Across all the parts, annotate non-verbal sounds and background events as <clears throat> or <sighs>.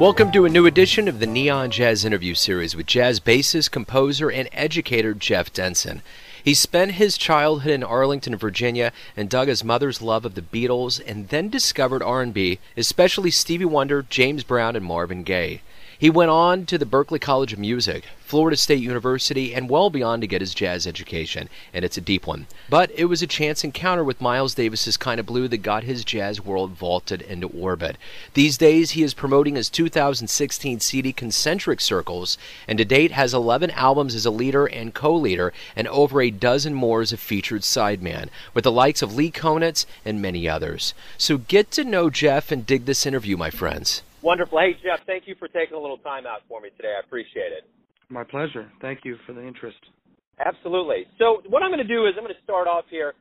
Welcome to a new edition of the Neon Jazz Interview Series with jazz bassist, composer, and educator Jeff Denson. He spent his childhood in Arlington, Virginia, and dug his mother's love of the Beatles, and then discovered R&B, especially Stevie Wonder, James Brown, and Marvin Gaye. He went on to the Berklee College of Music, Florida State University, and well beyond to get his jazz education, and it's a deep one. But it was a chance encounter with Miles Davis's Kind of Blue that got his jazz world vaulted into orbit. These days, he is promoting his 2016 CD Concentric Circles, and to date has 11 albums as a leader and co-leader, and over a dozen more as a featured sideman, with the likes of Lee Konitz and many others. So get to know Jeff and dig this interview, my friends. Wonderful. Hey, Jeff, thank you for taking a little time out for me today. I appreciate it. My pleasure. Thank you for the interest. Absolutely. So, what I'm going to do is I'm going to start off here.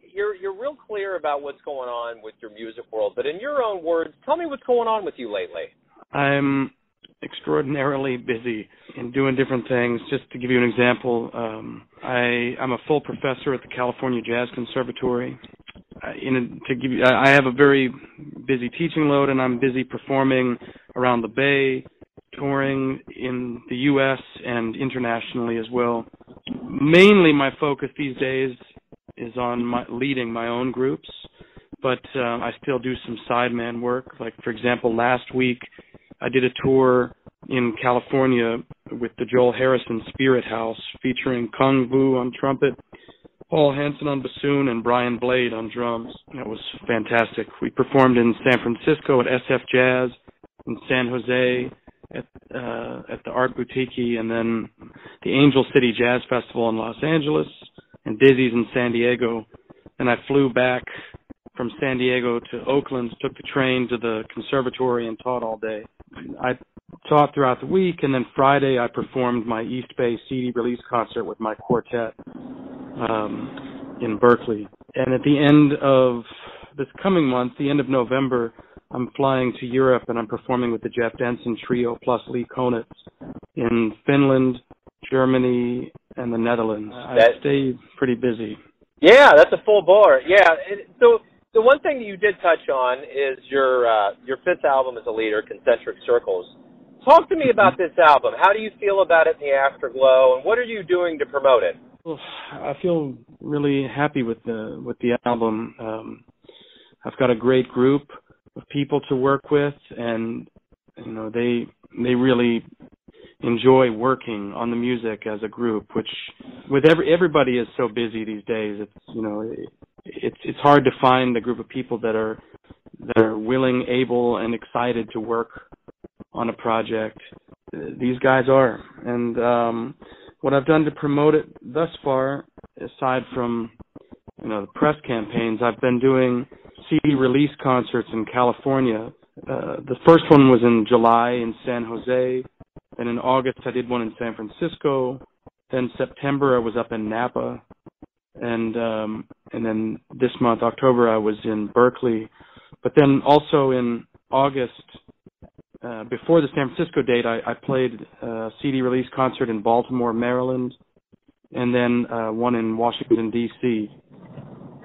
You're you're real clear about what's going on with your music world, but in your own words, tell me what's going on with you lately. I'm extraordinarily busy in doing different things. Just to give you an example, um, I I'm a full professor at the California Jazz Conservatory in a, to give you, I have a very busy teaching load, and I'm busy performing around the Bay, touring in the U.S. and internationally as well. Mainly, my focus these days is on my, leading my own groups, but uh, I still do some sideman work. Like for example, last week I did a tour in California with the Joel Harrison Spirit House, featuring Cuong Vu on trumpet Paul Hanson on bassoon and Brian Blade on drums. That was fantastic. We performed in San Francisco at SF Jazz, in San Jose at uh, at the Art Boutiki, and then the Angel City Jazz Festival in Los Angeles, and Dizzy's in San Diego. And I flew back from San Diego to Oakland, took the train to the conservatory, and taught all day. I taught throughout the week, and then Friday I performed my East Bay CD release concert with my quartet um, in Berkeley. And at the end of this coming month, the end of November, I'm flying to Europe and I'm performing with the Jeff Denson Trio plus Lee Konitz in Finland, Germany, and the Netherlands. That, I stay pretty busy. Yeah, that's a full bore. Yeah. So the one thing that you did touch on is your uh, your fifth album as a leader, Concentric Circles. Talk to me about this album. How do you feel about it in the afterglow, and what are you doing to promote it? Well, I feel really happy with the with the album. Um, I've got a great group of people to work with, and you know they they really enjoy working on the music as a group. Which with every everybody is so busy these days. It's you know it, it's it's hard to find a group of people that are that are willing, able, and excited to work on a project. These guys are, and um, what I've done to promote it thus far, aside from you know the press campaigns, I've been doing CD release concerts in California. Uh, the first one was in July in San Jose. Then in August I did one in San Francisco. Then September I was up in Napa, and um, and then this month October I was in Berkeley. But then also in August uh, before the San Francisco date, I, I played a CD release concert in Baltimore, Maryland, and then uh, one in Washington D.C.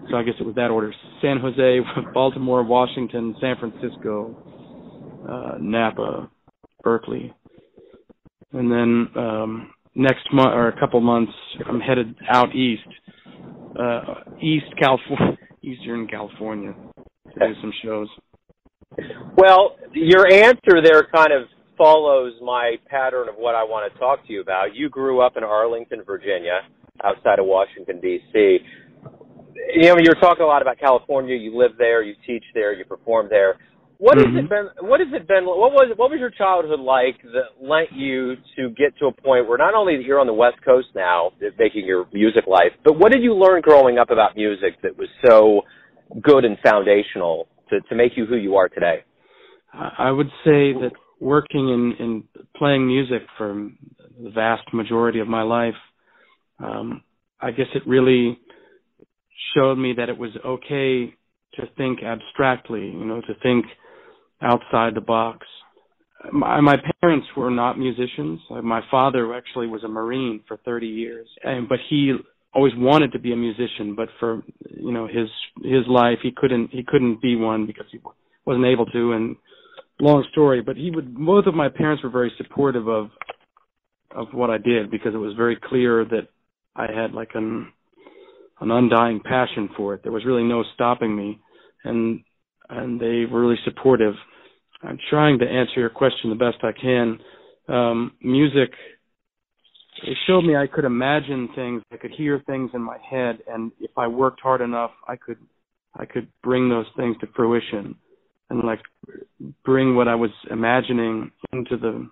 So I guess it was that order: San Jose, <laughs> Baltimore, Washington, San Francisco, uh, Napa, Berkeley, and then um, next month or a couple months, I'm headed out east, uh, East California, <laughs> Eastern California, to do some shows. Well, your answer there kind of follows my pattern of what I want to talk to you about. You grew up in Arlington, Virginia, outside of Washington D.C. You know, you're talking a lot about California. You live there, you teach there, you perform there. What mm-hmm. has it mm-hmm. been? What has it been? What was what was your childhood like that lent you to get to a point where not only you're on the West Coast now, making your music life, but what did you learn growing up about music that was so good and foundational to, to make you who you are today? I would say that working in, in playing music for the vast majority of my life, um, I guess it really showed me that it was okay to think abstractly, you know, to think outside the box. My, my parents were not musicians. My father actually was a Marine for 30 years, and, but he always wanted to be a musician, but for you know his his life he couldn't he couldn't be one because he wasn't able to, and long story, but he would. Both of my parents were very supportive of of what I did because it was very clear that I had like an an undying passion for it. There was really no stopping me, and and they were really supportive. I'm trying to answer your question the best I can. Um, music, it showed me I could imagine things, I could hear things in my head, and if I worked hard enough, I could I could bring those things to fruition and like bring what I was imagining into the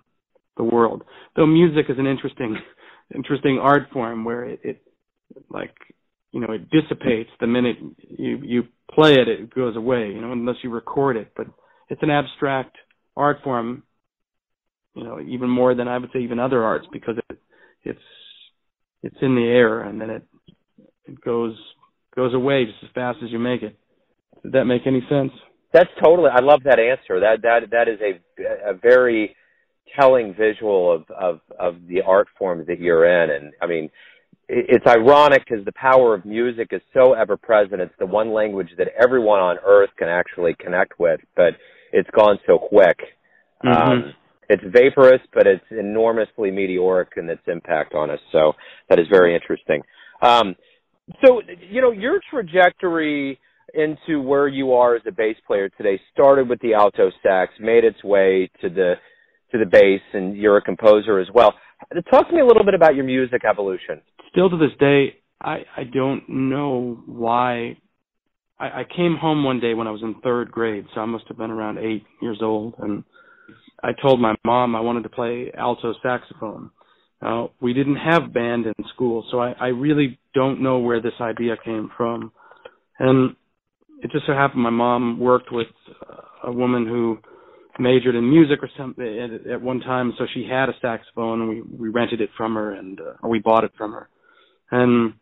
the world. Though music is an interesting <laughs> interesting art form where it, it like you know it dissipates the minute you you play it it goes away you know unless you record it but it's an abstract art form you know even more than I would say even other arts because it it's it's in the air and then it it goes goes away just as fast as you make it. Did that make any sense? That's totally. I love that answer. That that that is a a very telling visual of of of the art form that you're in, and I mean, it's ironic because the power of music is so ever present. It's the one language that everyone on earth can actually connect with, but it's gone so quick. Mm-hmm. Um, it's vaporous, but it's enormously meteoric in its impact on us. So that is very interesting. Um, so you know your trajectory into where you are as a bass player today started with the alto sax, made its way to the to the bass, and you're a composer as well. Talk to me a little bit about your music evolution. Still to this day, I I don't know why. I, I came home one day when I was in third grade, so I must have been around eight years old, and I told my mom I wanted to play alto saxophone. Uh, we didn't have band in school, so I, I really don't know where this idea came from. And it just so happened my mom worked with a woman who majored in music or something at, at one time, so she had a saxophone, and we we rented it from her, and uh, or we bought it from her. And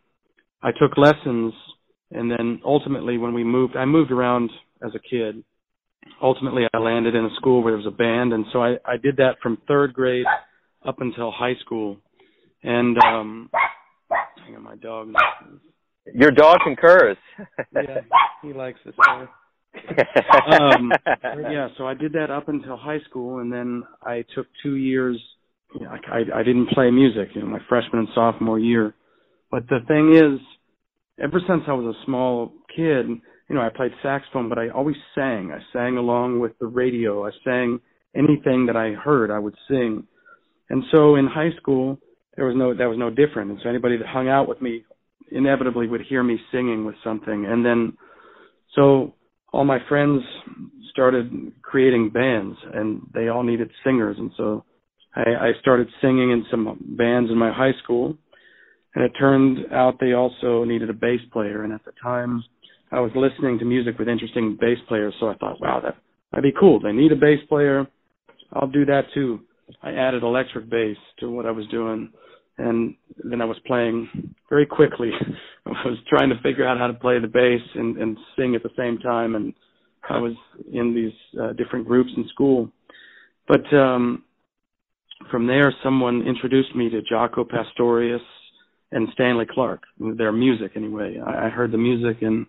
I took lessons, and then ultimately when we moved, I moved around as a kid. Ultimately, I landed in a school where there was a band, and so I I did that from third grade up until high school. And um, hang on, my dog. Your dog concurs. <laughs> yeah, he likes this. Story. um, yeah, so I did that up until high school, and then I took two years. You know, I, I didn't play music, you know, my freshman and sophomore year. But the thing is, ever since I was a small kid, you know, I played saxophone, but I always sang. I sang along with the radio. I sang anything that I heard, I would sing. And so in high school, there was no that was no different. And so anybody that hung out with me inevitably would hear me singing with something. And then so all my friends started creating bands and they all needed singers and so I, I started singing in some bands in my high school and it turned out they also needed a bass player and at the time I was listening to music with interesting bass players so I thought wow that that'd be cool they need a bass player I'll do that too I added electric bass to what I was doing and then I was playing very quickly. <laughs> I was trying to figure out how to play the bass and, and sing at the same time, and I was in these uh, different groups in school. But um, from there, someone introduced me to Jaco Pastorius and Stanley Clarke, their music anyway. I, I heard the music, and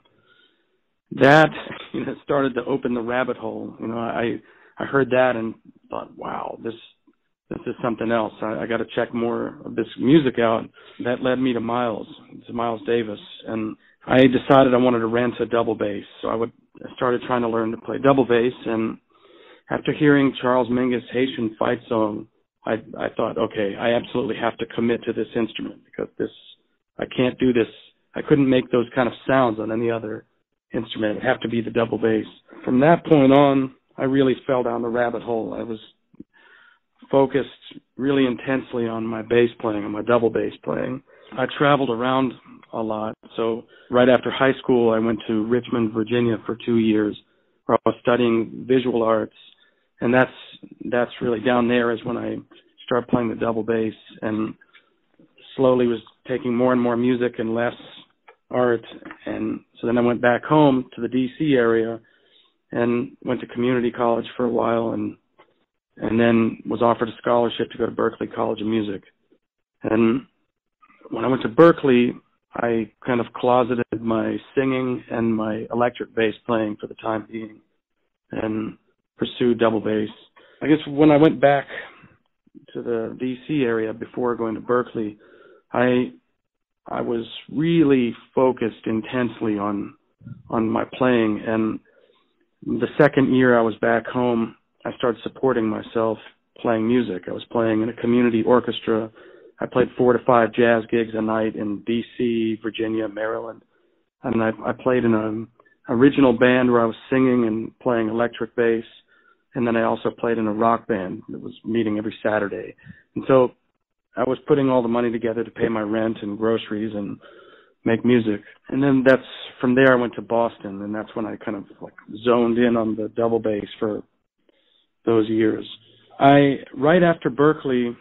that you know started to open the rabbit hole. You know, I I heard that and thought, wow, this this is something else. I, I got to check more of this music out. That led me to Miles, to Miles Davis, and I decided I wanted to rent a double bass. So I would I started trying to learn to play double bass, and after hearing Charles Mingus' Haitian fight song, I I thought, okay, I absolutely have to commit to this instrument because this I can't do this. I couldn't make those kind of sounds on any other instrument. It would have to be the double bass. From that point on, I really fell down the rabbit hole. I was focused really intensely on my bass playing, on my double bass playing. I traveled around a lot. So right after high school, I went to Richmond, Virginia for two years, where I was studying visual arts, and that's that's really down there is when I started playing the double bass, and slowly was taking more and more music and less art. And so then I went back home to the D.C. area and went to community college for a while and and then was offered a scholarship to go to Berklee College of Music. And when I went to Berklee, I kind of closeted my singing and my electric bass playing for the time being. And pursued double bass. I guess when I went back to the DC area before going to Berklee, I I was really focused intensely on on my playing and the second year I was back home, I started supporting myself playing music. I was playing in a community orchestra. I played four to five jazz gigs a night in DC, Virginia, Maryland. And I, I played in an original band where I was singing and playing electric bass and then I also played in a rock band that was meeting every Saturday. And so I was putting all the money together to pay my rent and groceries and make music. And then that's from there I went to Boston and that's when I kind of like zoned in on the double bass for those years. I right after Berklee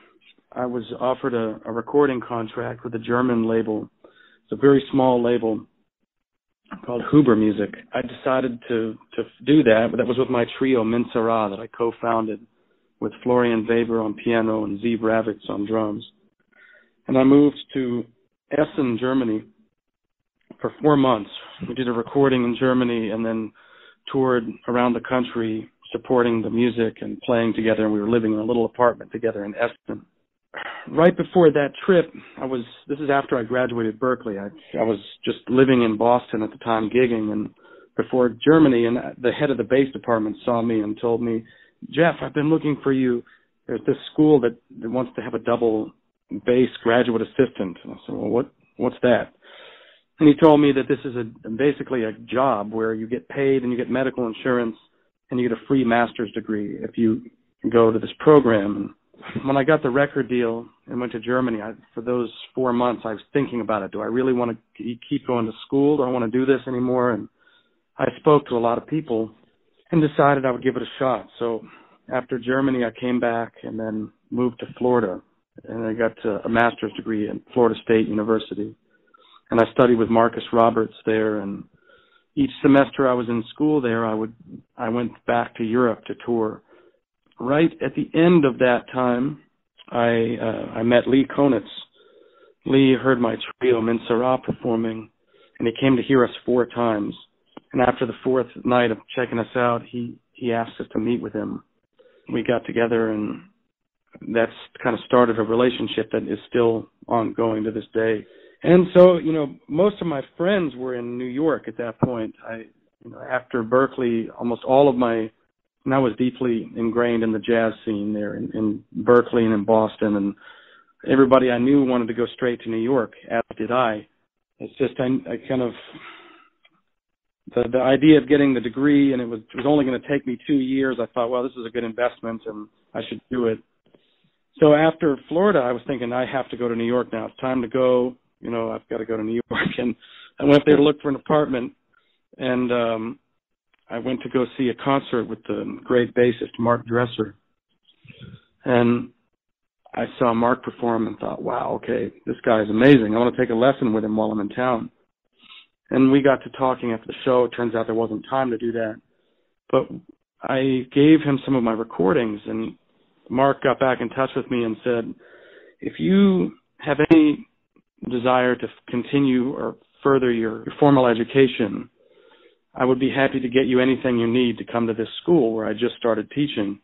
I was offered a, a recording contract with a German label. It's a very small label called Huber Music. I decided to to do that, but that was with my trio Minsarah that I co-founded with Florian Weber on piano and Ziv Ravitz on drums. And I moved to Essen, Germany for four months. We did a recording in Germany and then toured around the country supporting the music and playing together and we were living in a little apartment together in Essen right before that trip, I was. This is after I graduated Berklee. I I was just living in Boston at the time, gigging, and before Germany, and the head of the bass department saw me and told me, Jeff, I've been looking for you. There's this school that, that wants to have a double bass graduate assistant. And I said, well, what what's that? And he told me that this is a basically a job where you get paid and you get medical insurance and you get a free master's degree if you go to this program. And when I got the record deal and went to Germany, I, for those four months, I was thinking about it. Do I really want to keep going to school? Do I want to do this anymore? And I spoke to a lot of people and decided I would give it a shot. So after Germany, I came back and then moved to Florida, and I got a master's degree at Florida State University. And I studied with Marcus Roberts there. And each semester I was in school there, I would I went back to Europe to tour right at the end of that time, I uh, I met Lee Konitz. Lee heard my trio Minsarah performing, and he came to hear us four times. And after the fourth night of checking us out, he he asked us to meet with him. We got together, and that's kind of started a relationship that is still ongoing to this day. And so, you know, most of my friends were in New York at that point. I, you know, after Berklee, almost all of my and I was deeply ingrained in the jazz scene there in, in Berklee and in Boston, and everybody I knew wanted to go straight to New York, as did I. It's just I, I kind of the the idea of getting the degree, and it was it was only going to take me two years. I thought, well, this is a good investment, and I should do it. So after Florida, I was thinking I have to go to New York now. It's time to go. You know, I've got to go to New York, <laughs> and I went there to look for an apartment, and um I went to go see a concert with the great bassist Mark Dresser, and I saw Mark perform and thought, "Wow, okay, this guy is amazing. I want to take a lesson with him while I'm in town." And we got to talking after the show. It turns out there wasn't time to do that, but I gave him some of my recordings, and Mark got back in touch with me and said, "If you have any desire to continue or further your, formal education, I would be happy to get you anything you need to come to this school where I just started teaching.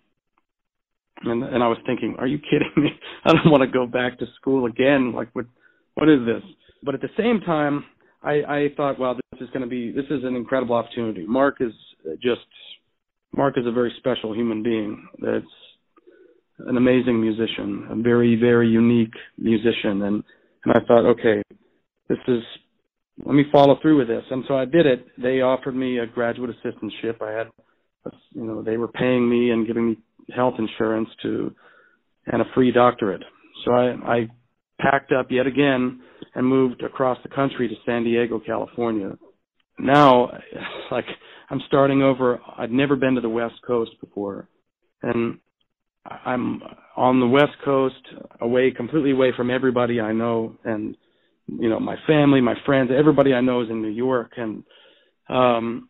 And and I was thinking, are you kidding me? <laughs> I don't want to go back to school again. Like what what is this? But at the same time, I I thought, well, this is going to be this is an incredible opportunity. Mark is just Mark is a very special human being. That's an amazing musician, a very very unique musician and and I thought, okay, this is let me follow through with this. And so I did it. They offered me a graduate assistantship. I had, you know, they were paying me and giving me health insurance to, and a free doctorate. So I, I packed up yet again and moved across the country to San Diego, California. Now, <sighs> like, I'm starting over. I'd never been to the West Coast before. And I'm on the West Coast, away, completely away from everybody I know and you know my family, my friends, everybody I know is in New York, and um,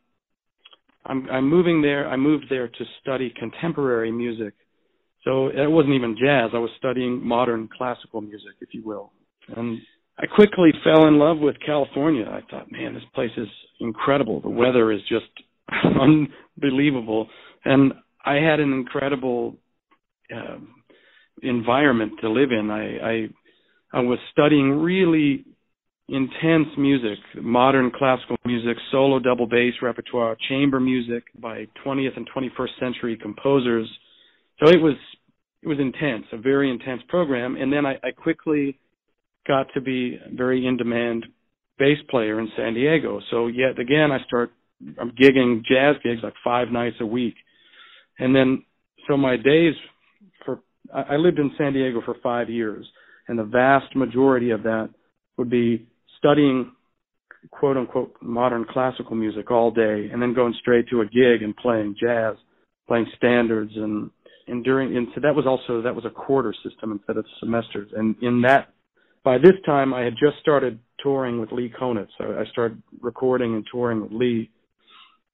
I'm I'm moving there. I moved there to study contemporary music, so it wasn't even jazz. I was studying modern classical music, if you will, and I quickly fell in love with California. I thought, man, this place is incredible. The weather is just <laughs> unbelievable, and I had an incredible uh, environment to live in. I, I I was studying really intense music, modern classical music, solo double bass repertoire, chamber music by 20th and 21st century composers. So it was it was intense, a very intense program. And then I, I quickly got to be a very in demand bass player in San Diego. So yet again, I start I'm gigging jazz gigs like five nights a week, and then so my days for I lived in San Diego for five years, and the vast majority of that would be studying quote unquote modern classical music all day, and then going straight to a gig and playing jazz, playing standards, and and during and so that was also that was a quarter system instead of semesters, and in that by this time I had just started touring with Lee Konitz. So I started recording and touring with Lee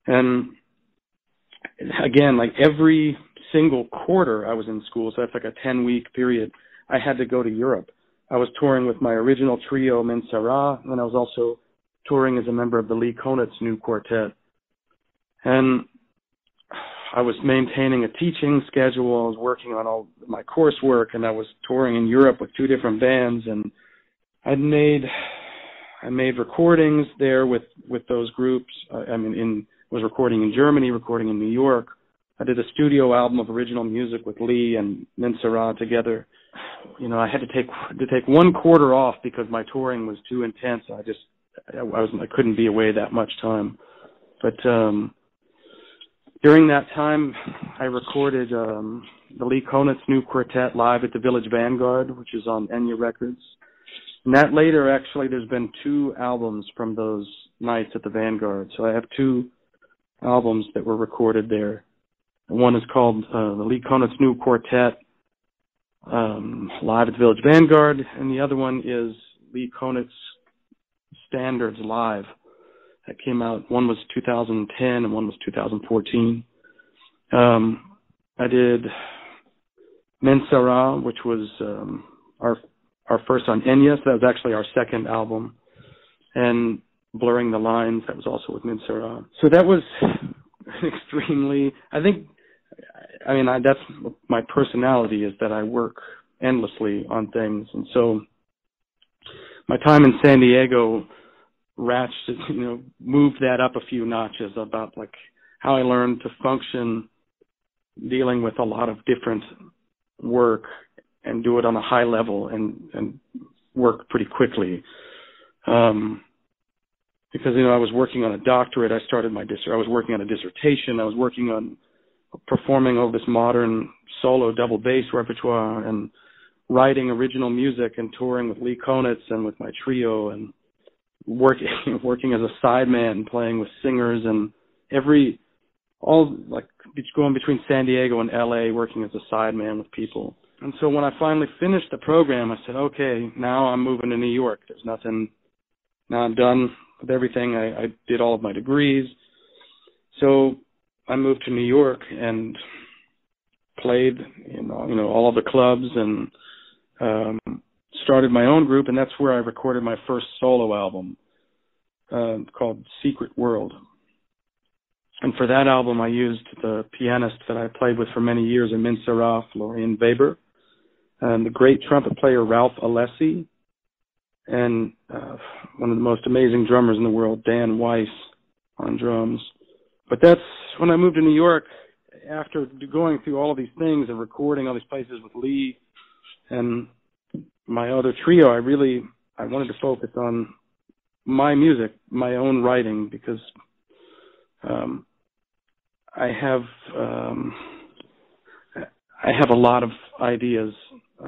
and again, like every single quarter I was in school, so that's like a 10 week period, I had to go to Europe. I was touring with my original trio, Minsarah, and I was also touring as a member of the Lee Konitz new quartet. And I was maintaining a teaching schedule. I was working on all my coursework, and I was touring in Europe with two different bands. And I'd made I made recordings there with with those groups. I, I mean, in was recording in Germany, recording in New York. I did a studio album of original music with Lee and Minsarah together. You know, I had to take to take one quarter off because my touring was too intense. I just I was I couldn't be away that much time. But um during that time I recorded um the Lee Konitz new quartet live at the Village Vanguard, which is on Enja Records. And that later actually there's been two albums from those nights at the Vanguard. So I have two albums that were recorded there. One is called uh, the Lee Konitz New Quartet um, live at the Village Vanguard, and the other one is Lee Konitz Standards Live. That came out. One was 2010 and one was 2014. Um, I did Minsarah, which was um, our our first on Enja. So that was actually our second album, and blurring the lines. That was also with Minsarah. So that was <laughs> extremely. I think. I mean, I, that's my personality is that I work endlessly on things, and so my time in San Diego ratcheted, you know, moved that up a few notches about like how I learned to function dealing with a lot of different work and do it on a high level and and work pretty quickly. Um, because you know I was working on a doctorate. I started my dis- I was working on a dissertation. I was working on performing all this modern solo double bass repertoire and writing original music and touring with Lee Konitz and with my trio and working <laughs> working as a sideman playing with singers and every all like going between San Diego and LA working as a sideman with people. And so when I finally finished the program, I said, okay, now I'm moving to New York. There's nothing. Now I'm done with everything. I, I did all of my degrees. So I moved to New York and played, you know, you know, all of the clubs and um, started my own group, and that's where I recorded my first solo album uh, called Secret World. And for that album, I used the pianist that I played with for many years in Minsarah, Florian Weber, and the great trumpet player Ralph Alessi, and uh, one of the most amazing drummers in the world, Dan Weiss, on drums. But that's when I moved to New York. After going through all of these things and recording all these places with Lee and my other trio, I really I wanted to focus on my music, my own writing, because um, I have um, I have a lot of ideas,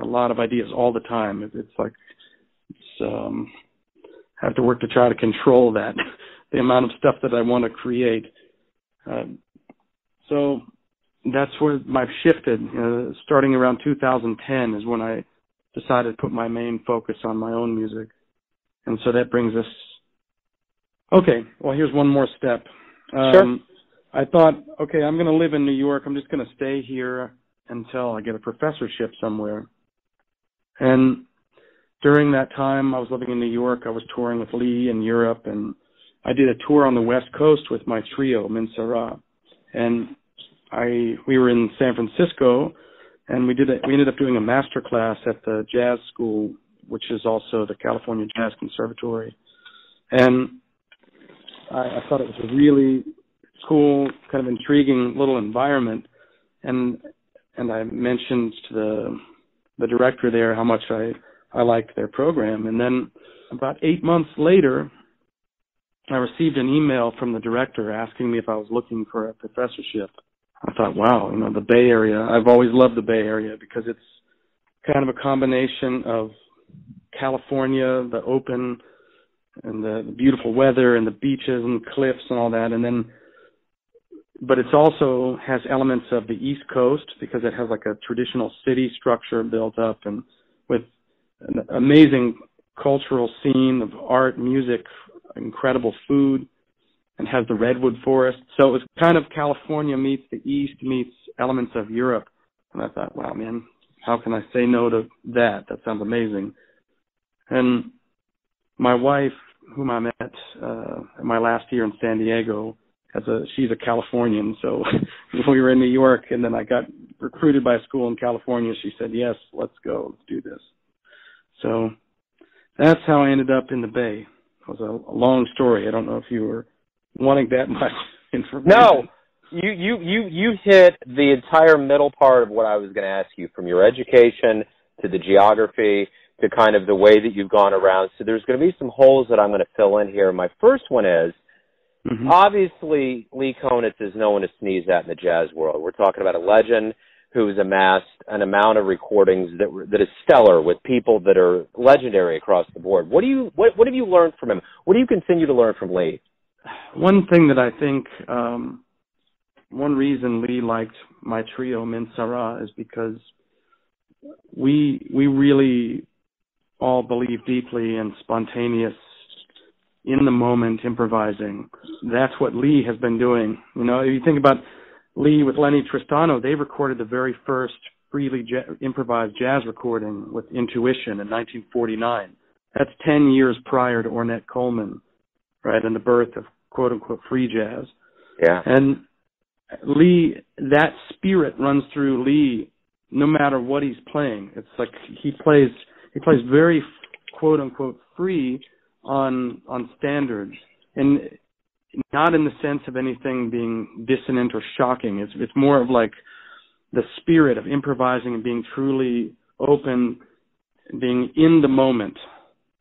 a lot of ideas all the time. It's like it's um I have to work to try to control that <laughs> the amount of stuff that I want to create. Um, so that's where I've shifted. Uh, starting around 2010 is when I decided to put my main focus on my own music, and so that brings us. Okay, well here's one more step. Um, sure. I thought, okay, I'm going to live in New York. I'm just going to stay here until I get a professorship somewhere. And during that time, I was living in New York. I was touring with Lee in Europe, and I did a tour on the West Coast with my trio, Minsarah. And I we were in San Francisco, and we did a, we ended up doing a master class at the jazz school, which is also the California Jazz Conservatory, and I, I thought it was a really cool, kind of intriguing little environment, and and I mentioned to the the director there how much I I liked their program, and then about eight months later, I received an email from the director asking me if I was looking for a professorship. I thought, wow, you know, the Bay Area. I've always loved the Bay Area because it's kind of a combination of California, the open and the, the beautiful weather and the beaches and cliffs and all that, and then but it's also has elements of the East Coast because it has like a traditional city structure built up and with an amazing cultural scene of art, music, incredible food, and has the redwood forest. So it was kind of California meets the East meets elements of Europe. And I thought, wow, man, how can I say no to that? That sounds amazing. And my wife, whom I met uh, my last year in San Diego, has a she's a Californian. So <laughs> we were in New York, and then I got recruited by a school in California. She said, "Yes, let's go, let's do this." So that's how I ended up in the Bay. It was a, a long story. I don't know if you were wanting that <laughs> much information. No, you you you you hit the entire middle part of what I was going to ask you, from your education to the geography to kind of the way that you've gone around. So there's going to be some holes that I'm going to fill in here. My first one is. Mm-hmm. Obviously, Lee Konitz is no one to sneeze at in the jazz world. We're talking about a legend who's amassed an amount of recordings that that is stellar with people that are legendary across the board. What do you what what have you learned from him? What do you continue to learn from Lee? One thing that I think um, one reason Lee liked my trio Minsarah is because we we really all believe deeply in spontaneous in the moment improvising. That's what Lee has been doing. You know, if you think about Lee with Lennie Tristano, they recorded the very first freely improvised jazz recording with Intuition in 1949. That's 10 years prior to Ornette Coleman, right, and the birth of quote unquote free jazz. Yeah. And Lee, that spirit runs through Lee no matter what he's playing. It's like he plays, he plays very quote unquote free on, on standards. And not in the sense of anything being dissonant or shocking. It's it's more of like the spirit of improvising and being truly open, being in the moment.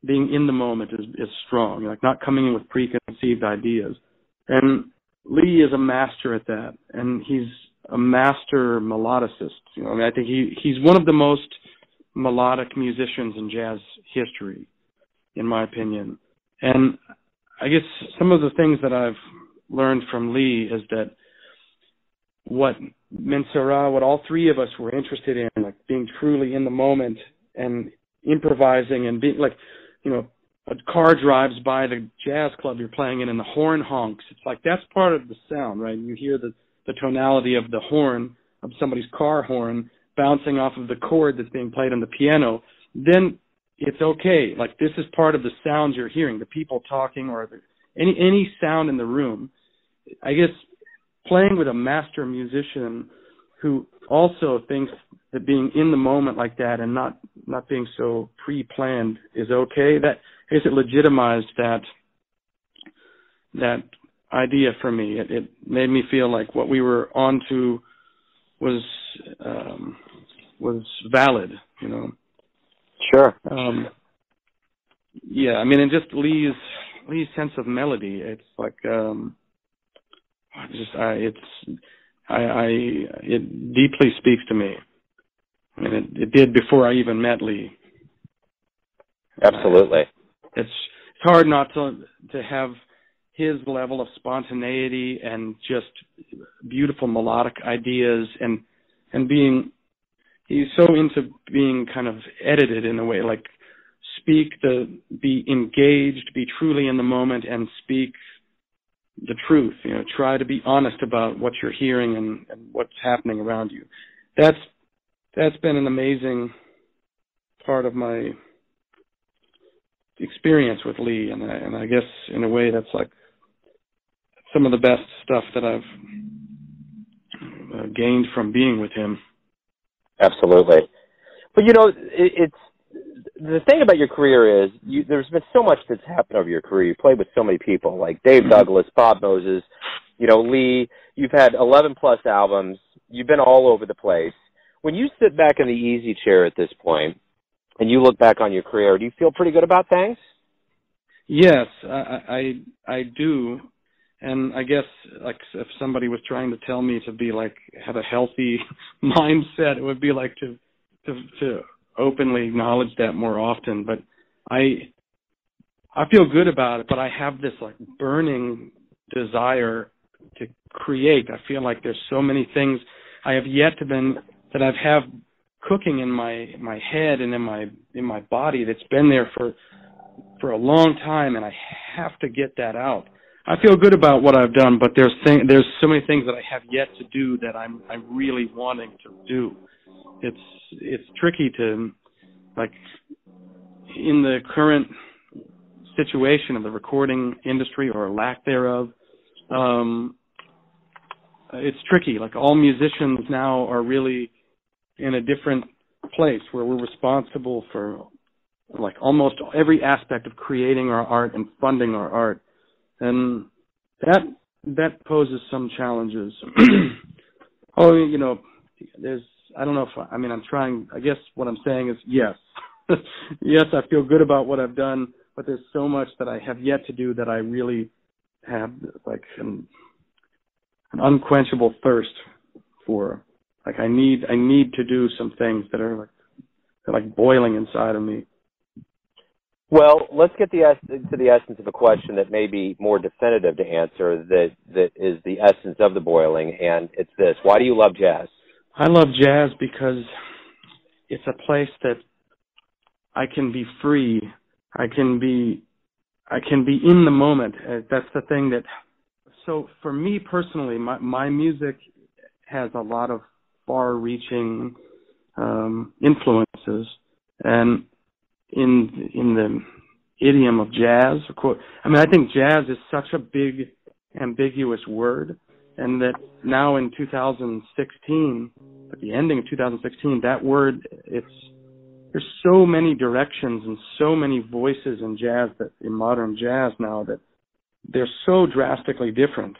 Being in the moment is is strong. Like not coming in with preconceived ideas. And Lee is a master at that, and he's a master melodicist. You know, I mean, I think he he's one of the most melodic musicians in jazz history, in my opinion. And I guess some of the things that I've learned from Lee is that what Minsarah, what all three of us were interested in, like being truly in the moment and improvising and being like, you know, a car drives by the jazz club you're playing in and the horn honks. It's like that's part of the sound, right? You hear the the tonality of the horn of somebody's car horn bouncing off of the chord that's being played on the piano. Then it's okay. Like this is part of the sounds you're hearing, the people talking or the, any any sound in the room. I guess playing with a master musician who also thinks that being in the moment like that and not not being so pre-planned is okay. That I guess it legitimized that that idea for me. It, it made me feel like what we were onto was um, was valid. You know. Sure. Um, yeah, I mean, and just Lee's Lee's sense of melody. It's like um, just I, it's I, I it deeply speaks to me. I mean, it, it did before I even met Lee. Absolutely. Uh, it's it's hard not to to have his level of spontaneity and just beautiful melodic ideas and and being he's so into being kind of edited in a way, like speak the be engaged, be truly in the moment, and speak the truth. You know, try to be honest about what you're hearing and, and what's happening around you. That's that's been an amazing part of my experience with Lee, and I, and I guess in a way that's like some of the best stuff that I've uh, gained from being with him. Absolutely, but you know, it, it's the thing about your career is you, there's been so much that's happened over your career. You played with so many people like Dave mm-hmm. Douglas, Bob Moses, you know Lee. You've had 11 plus albums. You've been all over the place. When you sit back in the easy chair at this point, and you look back on your career, do you feel pretty good about things? Yes, I I, I do. And I guess like if somebody was trying to tell me to be like have a healthy <laughs> mindset, it would be like to to to openly acknowledge that more often. But I I feel good about it, but I have this like burning desire to create. I feel like there's so many things I have yet to been that I've have cooking in my my head and in my in my body that's been there for for a long time and I have to get that out. I feel good about what I've done, but there's thing, there's so many things that I have yet to do that I'm I'm really wanting to do. It's it's tricky to like in the current situation of the recording industry or lack thereof. Um, it's tricky. Like all musicians now are really in a different place where we're responsible for like almost every aspect of creating our art and funding our art and that that poses some challenges. <clears throat> oh, you know, there's I don't know if I, mean I'm trying. I guess what I'm saying is yes, <laughs> yes, I feel good about what I've done, but there's so much that I have yet to do that I really have like an, an unquenchable thirst for. Like I need I need to do some things that are like they're like boiling inside of me. Well, let's get the to the essence of a question that may be more definitive to answer. That that is the essence of the boiling, and it's this: Why do you love jazz? I love jazz because it's a place that I can be free. I can be I can be in the moment. Uh, that's the thing that. So for me personally, my my music has a lot of far-reaching um, influences, and in in the idiom of jazz. Of course, I mean, I think jazz is such a big, ambiguous word, and that now in 2016, at the ending of 2016, that word it's there's so many directions and so many voices in jazz that in modern jazz now that they're so drastically different.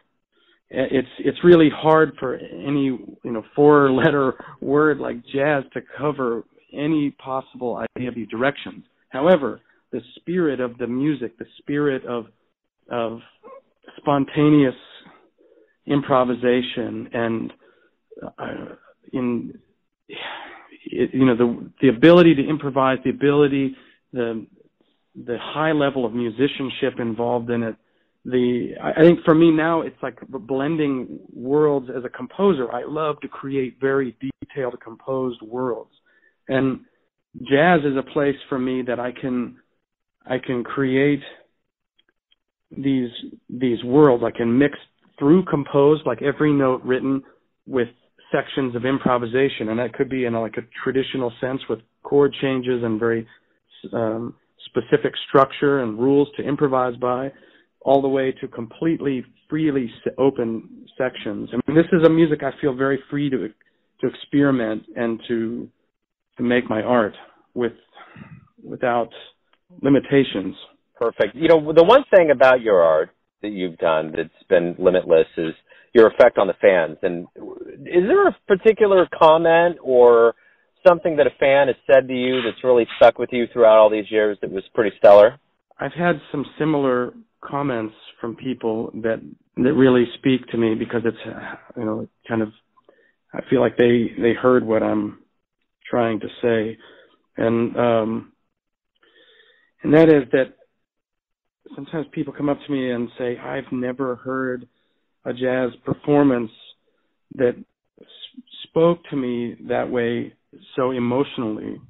It's it's really hard for any you know four letter <laughs> word like jazz to cover any possible idea of the directions. However, the spirit of the music, the spirit of of spontaneous improvisation and uh, in you know the the ability to improvise, the ability the the high level of musicianship involved in it. The I think for me now it's like blending worlds as a composer. I love to create very detailed composed worlds and jazz is a place for me that I can I can create these these worlds. I can mix through compose like every note written with sections of improvisation, and that could be in a, like a traditional sense with chord changes and very um, specific structure and rules to improvise by, all the way to completely freely open sections. I mean, this is a music I feel very free to to experiment and to to make my art with without limitations. Perfect. You know, the one thing about your art that you've done that's been limitless is your effect on the fans. And is there a particular comment or something that a fan has said to you that's really stuck with you throughout all these years that was pretty stellar? I've had some similar comments from people that that really speak to me because it's you know kind of I feel like they they heard what I'm trying to say, and um, and that is that sometimes people come up to me and say, "I've never heard a jazz performance that s- spoke to me that way so emotionally."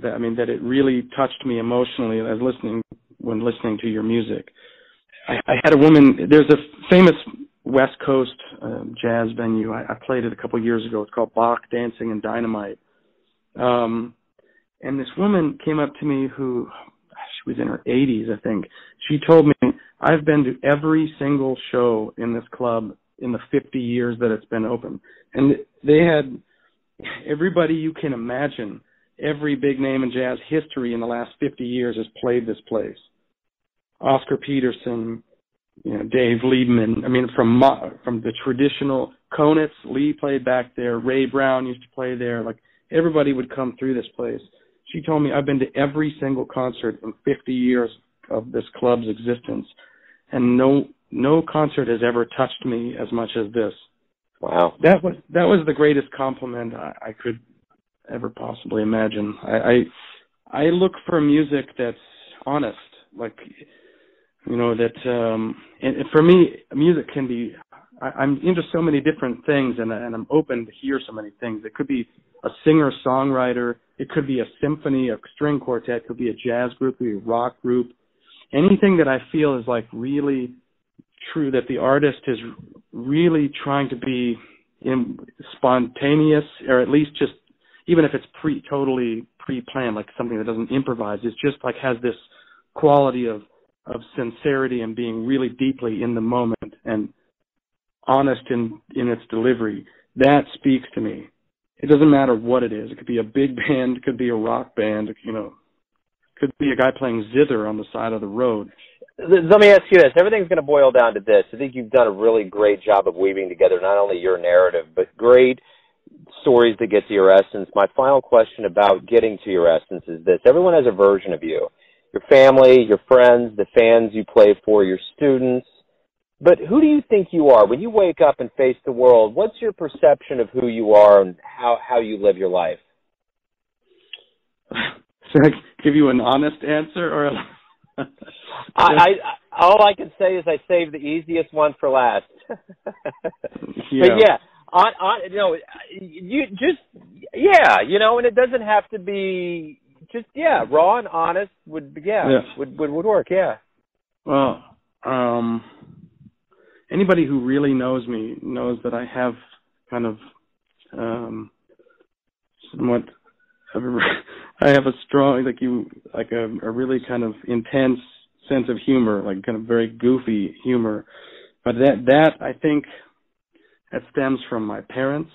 That I mean, that it really touched me emotionally as listening when listening to your music. I, I had a woman. There's a famous West Coast um, jazz venue. I, I played it a couple years ago. It's called Bach Dancing and Dynamite um, and this woman came up to me who she was in her 80s, I think. She told me, I've been to every single show in this club in the 50 years that it's been open. And they had everybody you can imagine, every big name in jazz history in the last 50 years has played this place. Oscar Peterson, you know, Dave Liebman. I mean, from from the traditional Konitz, Lee played back there. Ray Brown used to play there. Like everybody would come through this place. She told me I've been to every single concert in 50 years of this club's existence, and no no concert has ever touched me as much as this. Wow. That was that was the greatest compliment I, I could ever possibly imagine. I, I I look for music that's honest, like you know that. um And for me, music can be. I, I'm into so many different things, and and I'm open to hear so many things. It could be a singer songwriter. It could be a symphony, a string quartet. It could be a jazz group, could be a rock group. Anything that I feel is like really true that the artist is really trying to be in, spontaneous or at least just even if it's pre totally pre-planned like something that doesn't improvise it's just like has this quality of of sincerity and being really deeply in the moment and honest in in its delivery that speaks to me it doesn't matter what it is it could be a big <laughs> band it could be a rock band you know could be a guy playing zither on the side of the road let me ask you this. Everything's going to boil down to this. I think you've done a really great job of weaving together not only your narrative, but great stories that get to your essence. My final question about getting to your essence is this. Everyone has a version of you. Your family, your friends, the fans you play for, your students. But who do you think you are? When you wake up and face the world, what's your perception of who you are and how, how you live your life? <laughs> Should I give you an honest answer or a <laughs> I, I all I can say is I saved the easiest one for last. <laughs> yeah. But yeah, on on you know you just yeah you know and it doesn't have to be just yeah raw and honest would yeah, yeah. would would would work yeah. Well, um, anybody who really knows me knows that I have kind of um somewhat <laughs> I have a strong, like you, like a, a really kind of intense sense of humor, like kind of very goofy humor. But that, that I think, that stems from my parents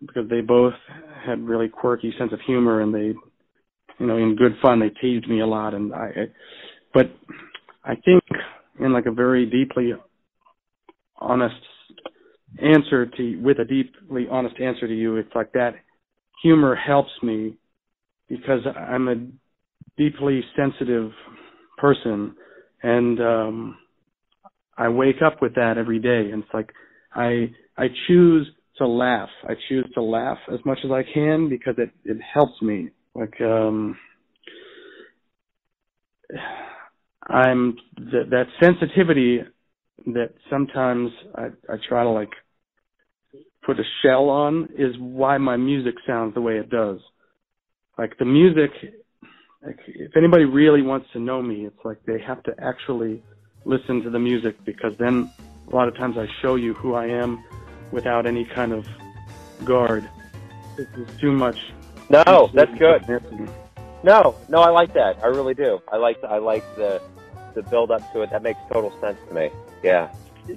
because they both had really quirky sense of humor and they, you know, in good fun, they teased me a lot. And I, I but I think in like a very deeply honest answer to, with a deeply honest answer to you, it's like that humor helps me because I'm a deeply sensitive person and um I wake up with that every day and it's like I I choose to laugh. I choose to laugh as much as I can because it it helps me. Like um I'm that that sensitivity that sometimes I I try to like put a shell on is why my music sounds the way it does. Like the music, like if anybody really wants to know me, it's like they have to actually listen to the music because then a lot of times I show you who I am without any kind of guard. Is too much. No, that's good. No, no, I like that. I really do. I like I like the the build up to it. That makes total sense to me. Yeah.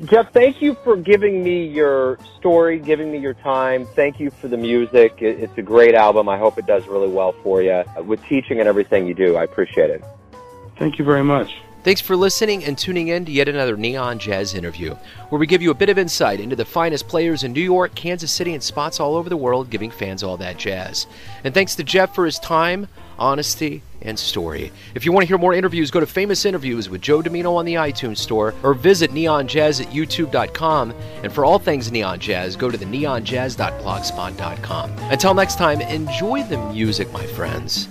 Jeff, thank you for giving me your story, giving me your time. Thank you for the music. It's a great album. I hope it does really well for you with teaching and everything you do. I appreciate it. Thank you very much. Thanks for listening and tuning in to yet another Neon Jazz interview, where we give you a bit of insight into the finest players in New York, Kansas City, and spots all over the world, giving fans all that jazz. And thanks to Jeff for his time, honesty, and story. If you want to hear more interviews, go to Famous Interviews with Joe Dimino on the iTunes Store or visit neonjazz at youtube.com. And for all things Neon Jazz, go to the neonjazz.blogspot.com. Until next time, enjoy the music, my friends.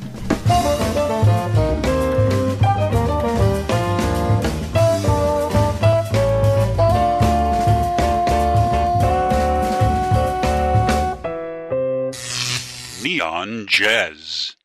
Neon Jazz.